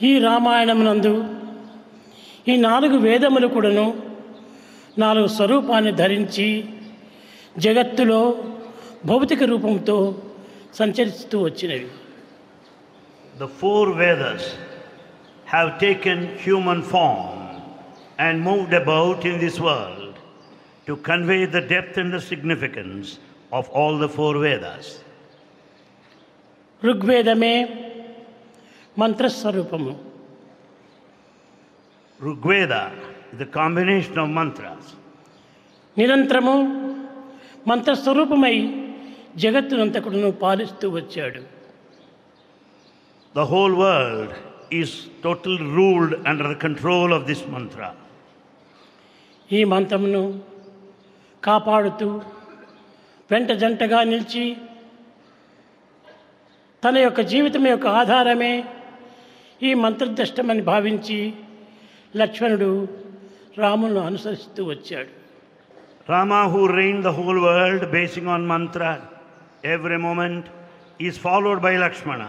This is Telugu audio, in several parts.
ఈ రామాయణమునందు ఈ నాలుగు వేదములు కూడాను నాలుగు స్వరూపాన్ని ధరించి జగత్తులో భౌతిక రూపంతో సంచరిస్తూ వచ్చినవి. The four Vedas have taken human form and moved about in this world to convey the depth and the significance of all the four Vedas ఋగ్వేదమే మంత్రస్వరూపము. Rigveda is a combination of mantra నిరంతరము మంత్రస్వరూపమై జగత్తునంతకుడును పాలిస్తూ వచ్చాడు. The whole world is total ruled under the control of this mantra ఈ మంత్రమును కాపాడుతూ వెంట జంటగా నిలిచి తన యొక్క జీవితం యొక్క ఆధారమే ఈ మంత్రదిష్టమని భావించి లక్ష్మణుడు రామును అనుసరిస్తూ వచ్చాడు. Rama who reign the whole world basing on mantra every moment is followed by Lakshmana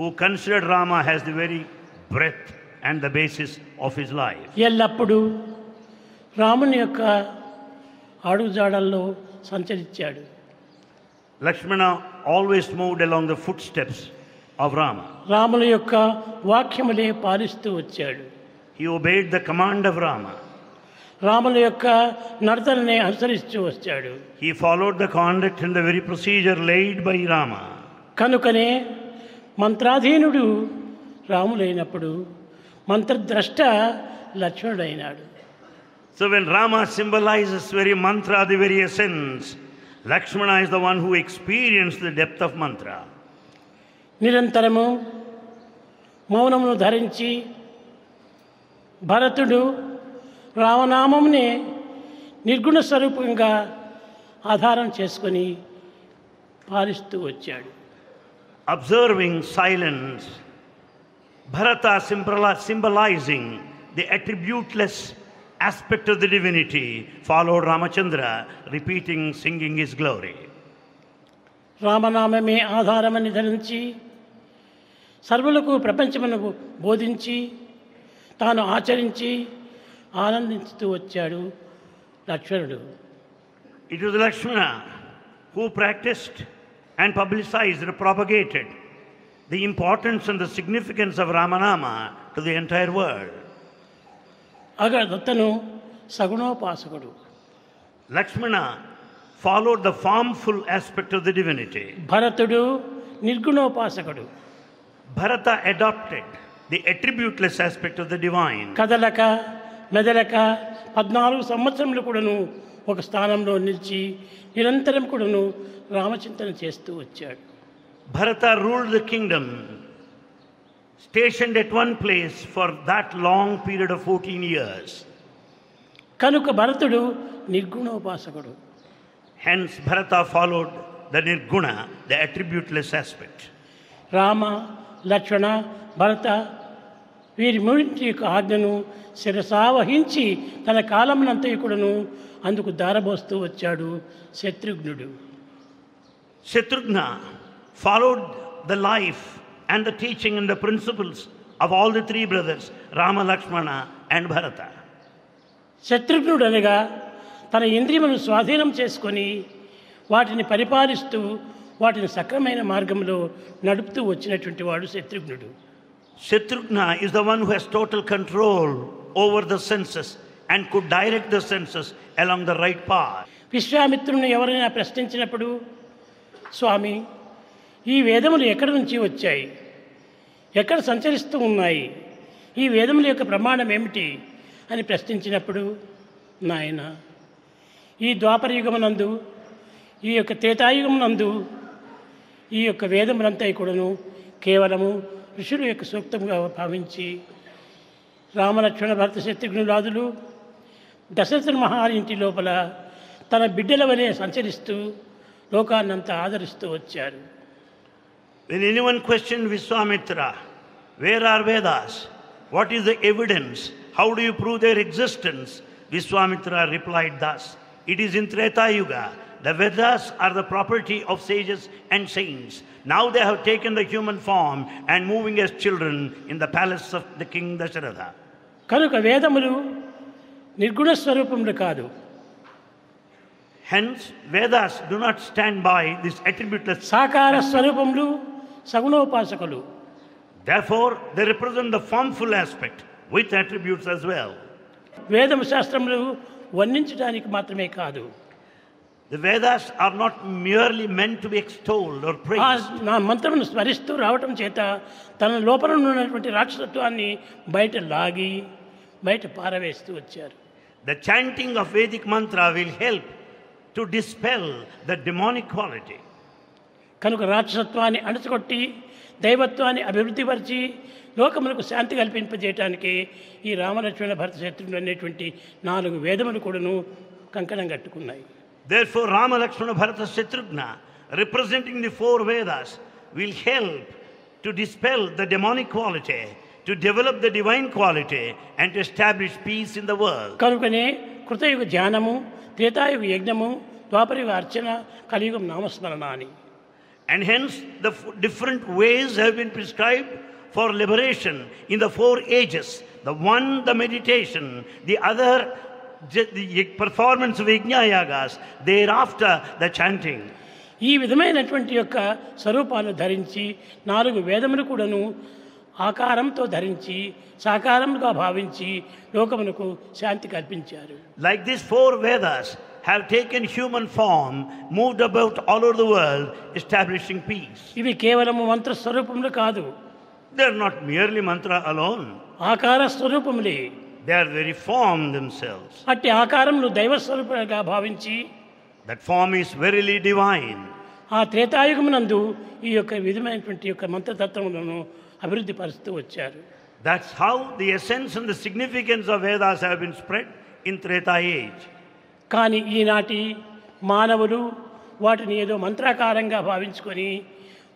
who considered Rama has the very breath and the basis of his life ఎల్లప్పుడూ రాముని యొక్క అడుగుజాడల్లో సంచరించాడు. Lakshmana always moved along the footsteps Avram రాముల యొక్క వాక్యములే పాలిస్తూ వచ్చాడు. He obeyed the command of Rama రాముల యొక్క నర్తనని అనుసరిస్తూ వచ్చాడు. He followed the conduct in the very procedure laid by Rama కనుకనే మంత్రాధీనుడు రాములైనప్పుడు మంత్రద్రష్ట లక్ష్మణుడైనాడు. So when Rama symbolizes very mantra the very essence Lakshmana is the one who experience the depth of mantra నిరంతరము మౌనమును ధరించి భరతుడు రామనామముని నిర్గుణ స్వరూపంగా ఆధారం చేసుకొని పాలిస్తూ వచ్చాడు. Observing silence Bharata సింప్రలా symbolising the attributeless aspect of the divinity followed Ramachandra repeating singing his glory రామనామమే ఆధారమని ధరించి సర్వులకు ప్రపంచమునకు బోధించి తాను ఆచరించి ఆనందించుతూ వచ్చాడు లక్ష్మణుడు. It is Lakshmana who practised and publicize propagated the importance and the significance of Ramanama to the entire world అక్కడ దత్తను సగుణోపాసకుడు. Lakshmana follow the formful aspect of the divinity భరతుడు నిర్గుణోపాసకుడు. Bharata adopted the attributeless aspect of the divine. కదలక మెదలక పద్నాలుగు సంవత్సరములు కూడాను ఒక స్థానంలో నిలిచి నిరంతరం కూడాను రామచింతన చేస్తూ వచ్చాడు Bharata ruled the kingdom, stationed at one place for that long period of 14 years. కనుక భరతుడు నిర్గుణోపాసకుడు Hence, Bharata followed the nirguna, the attributeless aspect. Rama Lakshmana Bharata. వీరి మూడింటి యొక్క ఆజ్ఞను శిరసావహించి తన కాలమునంతయకుడును అందుకు దారబోస్తూ వచ్చాడు శత్రుఘ్నుడు. Shatrughna followed the life and the teaching and the principles of all the three brothers Rama Lakshmana and Bharata శత్రుఘ్నుడు అనగా తన ఇంద్రియమును స్వాధీనం చేసుకొని వాటిని పరిపాలిస్తూ వాటిని సక్రమైన మార్గంలో నడుపుతూ వచ్చినటువంటి వాడు శత్రుఘ్నుడు. Shatrughna is the one who has total control over the senses and could direct the senses along the right path. విశ్వామిత్రుని ఎవరైనా ప్రశ్నించినప్పుడు స్వామి ఈ వేదములు ఎక్కడి నుంచి వచ్చాయి? ఎక్కడ సంచరిస్తూ ఉన్నాయి? ఈ వేదముల యొక్క ప్రమాణం ఏమిటి? అని ప్రశ్నించినప్పుడు నాయన ఈ ద్వాపరయుగమునందు ఈ యొక్క త్రేతాయుగమునందు ఈ యొక్క వేదములంతా కూడాను కేవలము ఋషుల యొక్క సూక్తంగా భావించి రామలక్ష్మణ భరత శత్రుఘ్నురాజులు దశరథ మహారింటి లోపల తన బిడ్డల వలె సంచరిస్తూ లోకాన్నంతా ఆదరిస్తూ వచ్చారు. When anyone question Vishwamitra where are Vedas what is the evidence how do you prove their existence Vishwamitra replied thus it is in Tretayuga The Vedas are the property of sages and saints. Now they have taken the human form and moving as children in the palace of the king Dasharatha. కనుక వేదములు నిర్గుణ స్వరూపములు కాదు Hence, Vedas do not stand by this attributeless. సాకార స్వరూపములు సగుణోపాసకులు Therefore, they represent the formful aspect with attributes as well. వేదము శాస్త్రములు వర్ణించడానికి మాత్రమే కాదు The Vedas are not merely meant to be extolled or praised. నా మంత్రమును స్మరిస్తూ రావటం చేత తన లోపల ఉన్నటువంటి రాక్షసత్వాన్ని బయట లాగి బయట పారవేస్తూ వచ్చారు The chanting of Vedic mantra will help to dispel the demonic quality. కనుక రాక్షసత్వాన్ని అణచుకొట్టి దైవత్వాన్ని అభివృద్ధిపరిచి లోకములకు శాంతి కల్పింపజేయటానికి ఈ రామలక్ష్మణ భరత శత్రువులు అనేటువంటి నాలుగు వేదములు కూడాను కంకణం కట్టుకున్నాయి Therefore, Rama, Lakshmana, Bharata, Shatrugna, representing the four Vedas, will help to dispel the demonic quality, to develop the divine quality, and to establish peace in the world. కనుకనే కృతయుగ ధ్యానము త్రేతాయుగ యజ్ఞము ద్వాపరయుగ అర్చన కలియుగం నామస్మరణ అని And hence, the f- different ways have been prescribed for liberation in the four ages. The one, the meditation, the other, j- the y- performance of yajna yagas, thereafter, the chanting. ఈ విధమైనటువంటి యొక్క స్వరూపాన్ని ధరించి నాలుగు వేదములు కూడాను ఆకారంతో ధరించి సాకారముగా భావించి లోకమునకు శాంతి కల్పించారు Like these four Vedas have taken human form, moved about all over the world, establishing peace. ఇవి కేవలము మంత్ర స్వరూపములు కాదు They are not merely mantra alone, ఆకార స్వరూపములే they are very form themselves. అట్టి ఆకారములు దైవ స్వరూపాలుగా భావించి That form is verily divine. ఆ త్రేతాయుగమునందు ఈ యొక్క విధమైనటువంటి యొక్క మంత్రతత్వములను అభివృద్ధి పరుస్తూ వచ్చారు That's how the essence and the significance of Vedas have been spread in Treta age. కానీ ఈనాటి మానవులు వాటిని ఏదో మంత్రాకారంగా భావించుకొని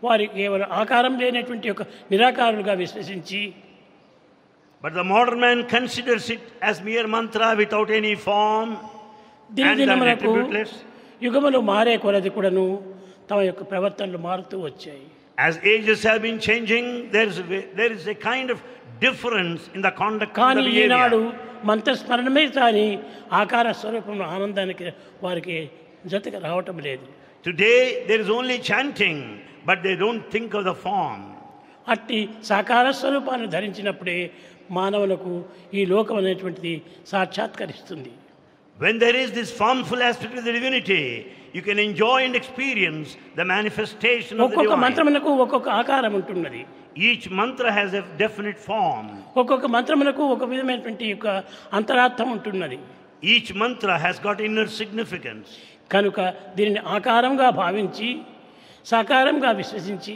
వారి కేవలం ఆకారం లేనటువంటి ఒక నిరాకారులుగా విశ్వసించి But the modern man considers it as mere mantra without any form and దినదినములకు attributeless. యుగములు మారే కొలది కూడాను తమ యొక్క ప్రవర్తనలు మారుతూ వచ్చాయి As ages have been changing, there is, a, way- there is a kind of difference in the conduct and కానీ the ఈనాడు behavior. మంత్రస్మరణమే కానీ ఆకార స్వరూపంలో ఆనందానికి వారికి జతగా రావటం లేదు Today, there is only chanting, but they don't think of the form. అట్టి సాకార స్వరూపాన్ని ధరించినప్పుడే మానవులకు ఈ లోకం అనేటువంటిది సాక్షాత్కరిస్తుంది When there is this formful aspect of the divinity, you can enjoy and experience the manifestation of the ఒక్కొక్క divine. మంత్రమునకు ఒక్కొక్క ఆకారం ఉంటున్నది Each mantra has a definite form. ఒక్కొక్క మంత్రమునకు ఒక విధమైనటువంటి యొక్క అంతరార్థం ఉంటున్నది Each mantra has got inner significance. కనుక దీనిని ఆకారంగా భావించి సాకారంగా విశ్వసించి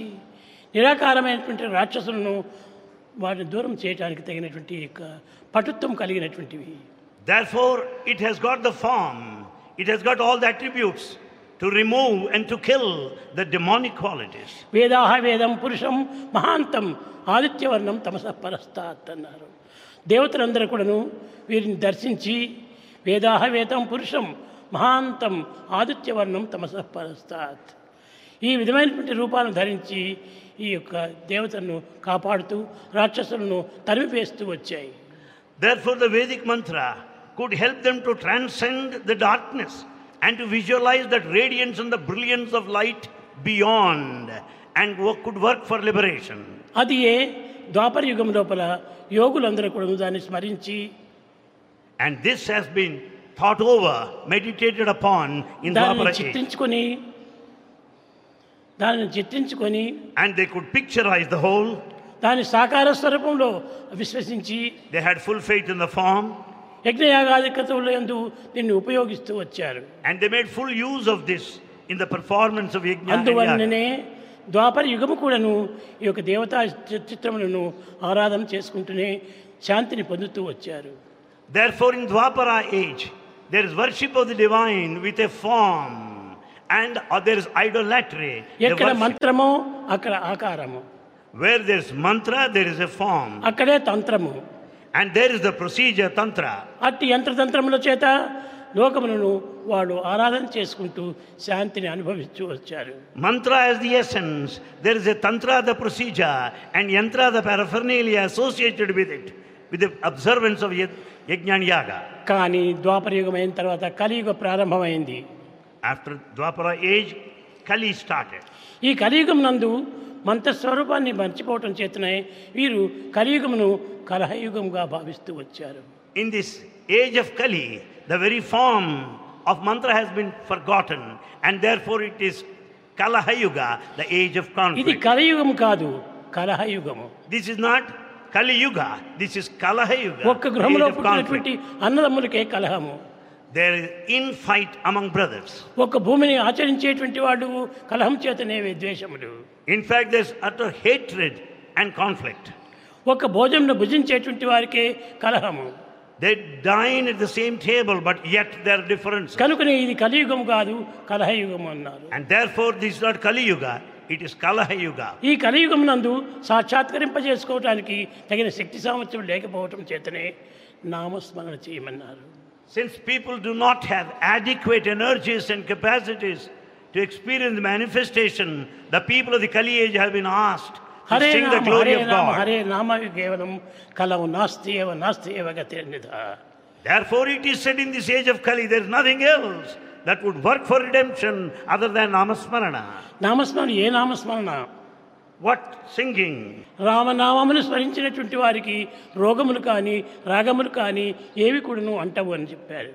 నిరాకారమైనటువంటి రాక్షసులను వాటిని దూరం చేయడానికి తగినటువంటి పటుత్వం కలిగినటువంటివి. Therefore, it has got the form, it has got all the attributes to remove and to kill the demonic qualities. వేదాహ వేదం పురుషం మహాంతం ఆదిత్యవర్ణం తమస పరస్తాత్ అన్నారు. దేవతలందరూ కూడాను వీరిని దర్శించి వేదాహ వేదం పురుషం మహాంతం ఆదిత్యవర్ణం తమస పరస్తాత్ ఈ విధమైనటువంటి రూపాలను ధరించి ఈ యొక్క దేవతలను కాపాడుతూ రాక్షసులను తరిమిపేస్తూ వచ్చాయి. Therefore the Vedic mantra could help them to transcend the darkness and to visualize that radiance and the brilliance of light beyond and work could work for liberation అది ఏ? ద్వాపర యుగం లోపల యోగులందరూ కూడా దాన్ని స్మరించి and this has been thought over meditated upon in చిత్రించుకొని దానిని చిత్రించుకొని and they could picturize the whole దాని సాకార స్వరూపంలో విశ్వసించి they had full faith in the form యజ్ఞయాగాది కృతవులు ఎందు దీన్ని ఉపయోగిస్తూ వచ్చారు. And they made full use of this in the performance of yajna అందువల్లనే ద్వాపర యుగము కూడాను ఈ యొక్క దేవతా చిత్రములను ఆరాధన చేసుకుంటూనే శాంతిని పొందుతూ వచ్చారు. Therefore in Dvapara age there is worship of the divine with a form uh, there is idolatry. the ఎక్కడ మంత్రమో అక్కడ ఆకారము Where there is mantra, there is a form, అక్కడే తంత్రము and there is the procedure tantra. అట్టి యంత్రతంత్రముల చేత లోకములను వాళ్ళు ఆరాధన చేసుకుంటూ శాంతిని అనుభవిస్తూ వచ్చారు Mantra as the essence, there is a tantra, the procedure, and yantra, the paraphernalia associated with it, with the observance of yaj- yajna and yaga. కానీ ద్వాపర యుగం అయిన తర్వాత కలియుగ ప్రారంభమైంది ఆఫ్టర్ ద్వాపర ఏజ్ కలి స్టార్ట్ ఈ కలియుగం నందు మంత్ర స్వరూపాన్ని మర్చిపోవటం చేతనే వీరు కలియుగమును కలహయుగంగా భావిస్తూ వచ్చారు. In this age of Kali the very form of mantra has been forgotten and therefore it is Kalahayuga the age of con ఇది కలయుగం కాదు కలహయుగము. This is not Kaliyuga this is Kalahayuga ఒక్క గృహంలో అన్నదమ్ములకే కలహము. There is infight among brothers. ఒక భూమిని ఆచరించేటువంటి వాడు కలహం చేతనే ద్వేషములు In fact, there's utter hatred and conflict. ఒక భోజనం భుజించేటువంటి వారికే కలహము They dine at the same table, but yet there are differences. కనుకనే ఇది కలియుగం కాదు కలహయుగం అన్నారు And therefore, this is not Kali Yuga, it is Kalaha Yuga. ఈ కలియుగం నందు సాక్షాత్కరింపజేసుకోవటానికి తగిన శక్తి సామర్థ్యం లేకపోవటం చేతనే నామస్మరణ చేయమన్నారు Since people do not have adequate energies and capacities to experience the manifestation, the people of the Kali age have been asked to sing the glory of God. Therefore, it is said in this age of Kali, there is nothing else that would work for redemption other than Namasmarana. Namasmarana, ye Namasmarana. What singing రామనామమును స్మరించినటువంటి వారికి రోగములు కానీ రాగములు కానీ ఏవి కూడా అంటవు అని చెప్పారు.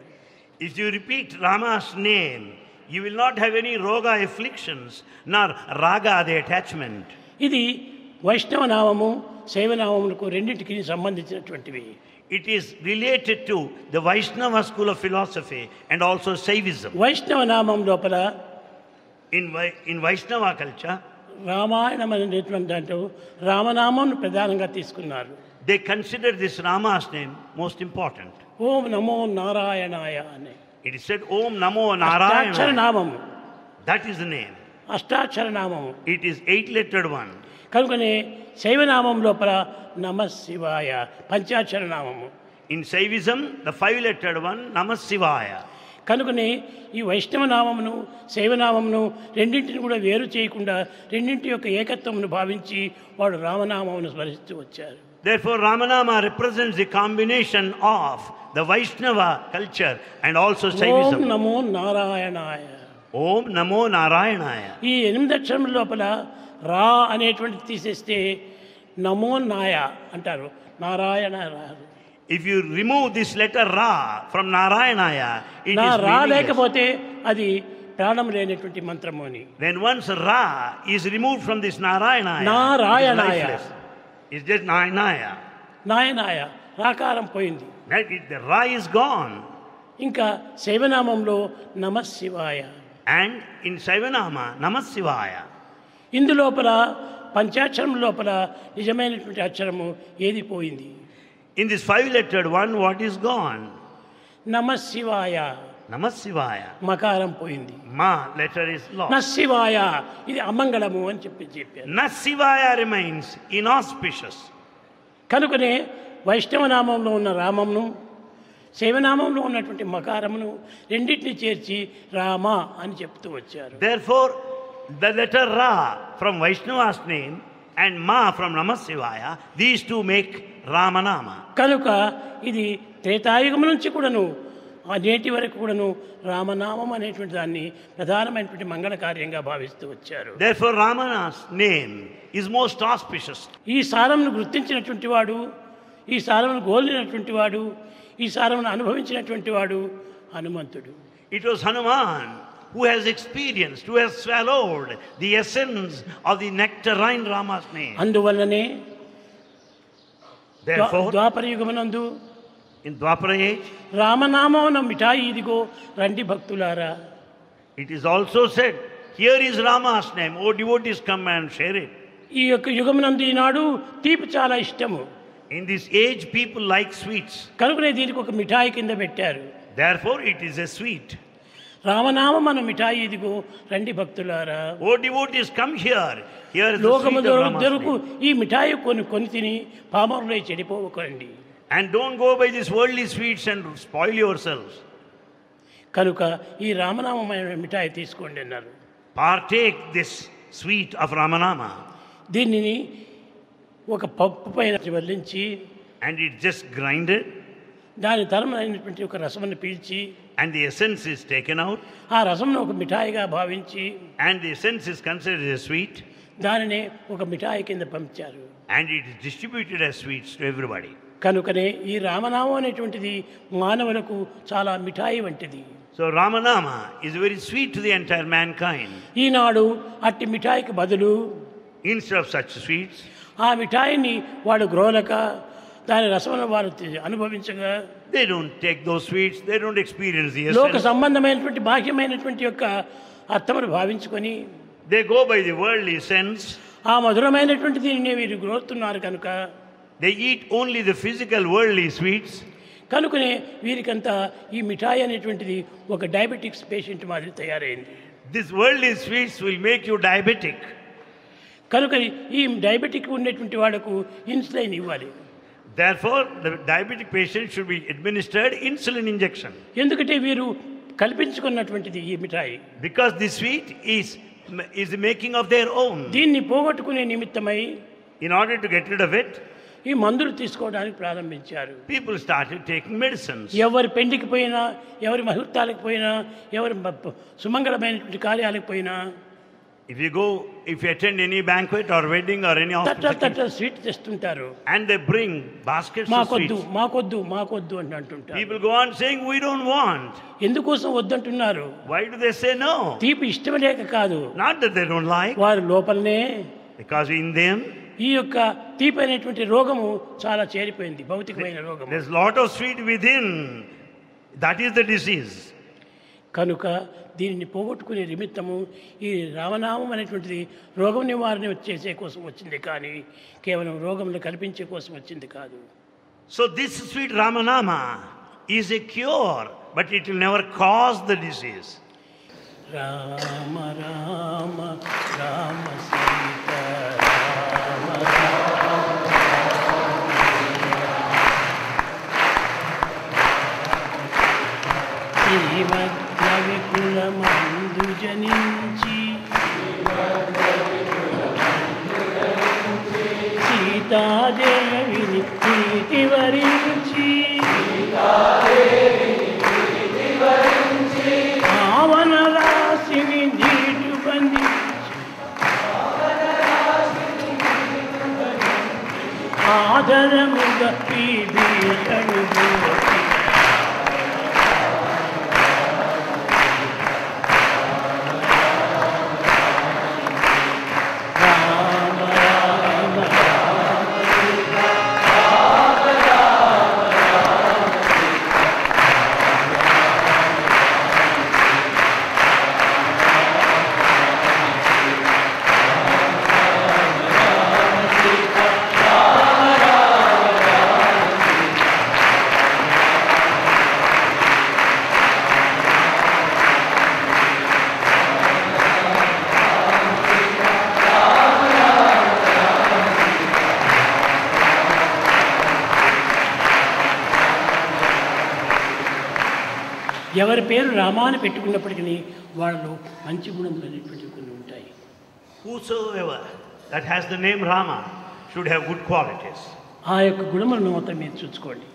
If you repeat Rama's name you will not have any roga afflictions నా రాగా అదే అటాచ్మెంట్ ఇది వైష్ణవ నామము శైవనామములకు రెండింటికి సంబంధించినటువంటివి. It is related to the Vaishnava school of philosophy and also Saivism వైష్ణవ నామం లోపల ఇన్ వై ఇన్ వైష్ణవ కల్చర్ రామాయణం అనేటువంటి దాంట్లో రామనామాన్ని ప్రధానంగా తీసుకున్నారు. They consider this Rama's name most important Om నమో నారాయణాయ అని. ఇట్ ఇస్ సెడ్ ఓం నమో నారాయణ అక్షర నామం దట్ ఇస్ ద నేమ్ అష్టాక్షర నామం it is eight lettered one కనుకనే శైవ నామం లోపల నమ శివాయ పంచాక్షర నామము in Shaivism the five lettered one నమ శివాయ. కనుకనే ఈ వైష్ణవ నామమును శైవనామమును రెండింటిని కూడా వేరు చేయకుండా రెండింటి యొక్క ఏకత్వమును భావించి వాడు రామనామమును స్మరిస్తూ వచ్చారు Therefore, Ramanama represents the combination of the Vaishnava culture and also ఓం. నమో నారాయణాయ Om Namo Narayanaya. ఈ ఎనిమిది అక్షరముల లోపల రా అనేటువంటి తీసేస్తే నమో నాయ అంటారు నారాయణ రాదు if you remove this letter ra from నారాయణాయ ఇట్ ఇస్ రా లేకపోతే అది ప్రాణం లేనిటువంటి మంత్రము అని. When once ra is remove from this నారాయణాయ నారాయణాయ ఇస్ జస్ట్ నాయనాయ నాయనాయ రాకారం పోయింది. రా ఇస్ గాన్ ఇంకా శైవనామంలో నమశివాయ అండ్ ఇన్ శైవనామ నమశివాయ ఇందులోపల పంచాక్షరం లోపల నిజమైనటువంటి అక్షరము ఏది పోయింది? In this five-lettered one, what is gone? నమ శివాయ Namah Shivaya. మకారం పోయింది Ma letter is న lost. శివాయ ఇది అమంగళము అని చెప్పి చెప్పారు Nasivaya remains inauspicious. కనుకనే వైష్ణవ నామంలో ఉన్న రామమును శైవనామంలో ఉన్నటువంటి మకారమును రెండింటిని చేర్చి రామ అని చెప్తూ వచ్చారు Therefore, the letter Ra from Vaishnava's name and Ma from Namah Shivaya, these two make రామనామ. కనుక ఇది త్రేతాయుగం నుంచి కూడాను నేటి వరకు కూడాను రామనామం అనేటువంటి దాన్ని ప్రధానమైనటువంటి మంగళ కార్యంగా భావిస్తూ వచ్చారు. ఈ సారంను గుర్తించినటువంటి వాడు ఈ సారమును గోలినటువంటి వాడు ఈ సారమును అనుభవించినటువంటి వాడు హనుమంతుడు. It was Hanuman who has experience who has the essence of the nectar rain Rama's name అందువల్లనే ద్వా- Therefore, ద్వాపర age, రామనామమున మిఠాయి ఇదిగో రండి భక్తులారా it is also said, Here is Rama's name. Oh, devotees, come and share it. ఈ యొక్క యుగమునందు ఈనాడు తీపి చాలా ఇష్టము In this age, people like sweets. కనుకనే దీనికి ఒక మిఠాయి కింద పెట్టారు Therefore, it is a sweet. రామనామం రామనామ మన మిఠాయి ఇదిగో రండి భక్తులారా. O devotees come here. Here లోకము దొరుకు ఈ మిఠాయి కొన్ని కొని తిని పామరులై చెడిపోవకండి and don't go by this worldly sweets and spoil yourself కనుక ఈ రామనామమైన మిఠాయి తీసుకోండి అన్నారు. పార్టేక్ దిస్ స్వీట్ ఆఫ్ రామనామ దీనిని ఒక పప్పు పైన వల్లించి అండ్ ఇట్ జస్ట్ గ్రైండెడ్ దాని తరమైనటువంటి ఒక రసమని పీల్చి and the essence is taken out, ఆ రసమును ఒక మిఠాయిగా భావించి and the essence is considered as sweet, దానిని ఒక మిఠాయి కింద పంచారు and it is distributed as sweets to everybody. కనుకనే ఈ రామనామం అనేటువంటిది మానవులకు చాలా మిఠాయి వంటిది So Ramanama is very sweet to the entire mankind. ఈనాడు అట్టి మిఠాయికి బదులు Instead of such sweets, ఆ మిఠాయిని వాడు గ్రోలక దాని రసమును వారు అనుభవించగా they don't take those sweets they don't experience this లోక సంబంధమైనటువంటి బాహ్యమైనటువంటి యొక్క అర్థమును భావించుకొని they go by the worldly sense ఆ మధురమైనటువంటి దీనిని వీరు గ్రోత్తున్నారు కనుక. They eat only the physical worldly sweets కనుకనే వీరికంతా ఈ మిఠాయి అనేటువంటిది ఒక డయాబెటిక్స్ పేషెంట్ మాదిరి తయారైంది. This worldly sweets will make you diabetic కనుక ఈ డయాబెటిక్ ఉన్నటువంటి వాళ్ళకు ఇన్సులైన్ ఇవ్వాలి. Therefore, the diabetic patient should be administered insulin injection ఎందుకంటే వీరు కల్పించుకున్నటువంటిది ఈ మిఠాయి because the sweet is, is the making of their own. దీన్ని పోగొట్టుకునే నిమిత్తమై In order to get rid of it, ఈ మందులు తీసుకోవడానికి ప్రారంభించారు people started taking medicines. ఎవరి పెండికి పోయినా ఎవరి ముహూర్తాలకు పోయినా ఎవరి మ- సుమంగళమైనటువంటి కార్యాలకు పోయినా If you go, if you attend any banquet or wedding or any తట్ట hospital, తట్ట స్వీట్ తెస్తుంటారు and they bring baskets of మాకొద్దు మాకొద్దు మాకొద్దు అని అంటుంటారు people go on saying, We don't want. ఎందుకోసం వద్దంటున్నారు Why do they say no? తీపి ఇష్టం లేక కాదు Not that they don't like, వారి లోపలనే because in them ఈ యొక్క తీపి అనేటువంటి రోగము చాలా చేరిపోయింది భౌతికమైన రోగము there's a lot of sweet within. That is the disease. కనుక దీనిని పోగొట్టుకునే నిమిత్తము ఈ రామనామం అనేటువంటిది రోగం నివారణ చేసే కోసం వచ్చింది కానీ కేవలం రోగములు కల్పించే కోసం వచ్చింది కాదు So this sweet Ramanama is a cure, but it will never cause the disease. Rama Rama Rama Sita Rama వికుల మందు జనించి సీతాదేవిని ప్రీతి వరించి వాళ్ళ పేరు రామాని పెట్టుకున్నప్పటికీ వాళ్ళు మంచి గుణములు అనేటువంటివి కొన్ని ఉంటాయి. That has the name Rama should have good qualities ఆ యొక్క గుణములను మాత్రం మీరు చూసుకోండి.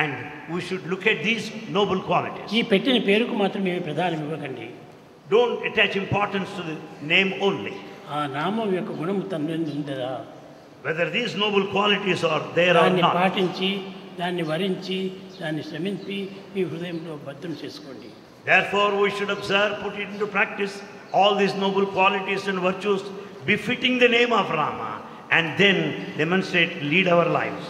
And we should look at these noble qualities ఈ పెట్టిన పేరుకు మాత్రం మేము ప్రధానం ఇవ్వకండి. Don't attach importance to name only ఆ నామం యొక్క గుణం తండ్రి ఉందా whether these noble qualities are there or పాటించి దాన్ని వరించి దాన్ని శ్రమించి మీ హృదయంలో భద్రం చేసుకోండి Therefore, we should observe, put it into practice, all these noble qualities and virtues befitting the name of Rama, and then demonstrate, lead our lives.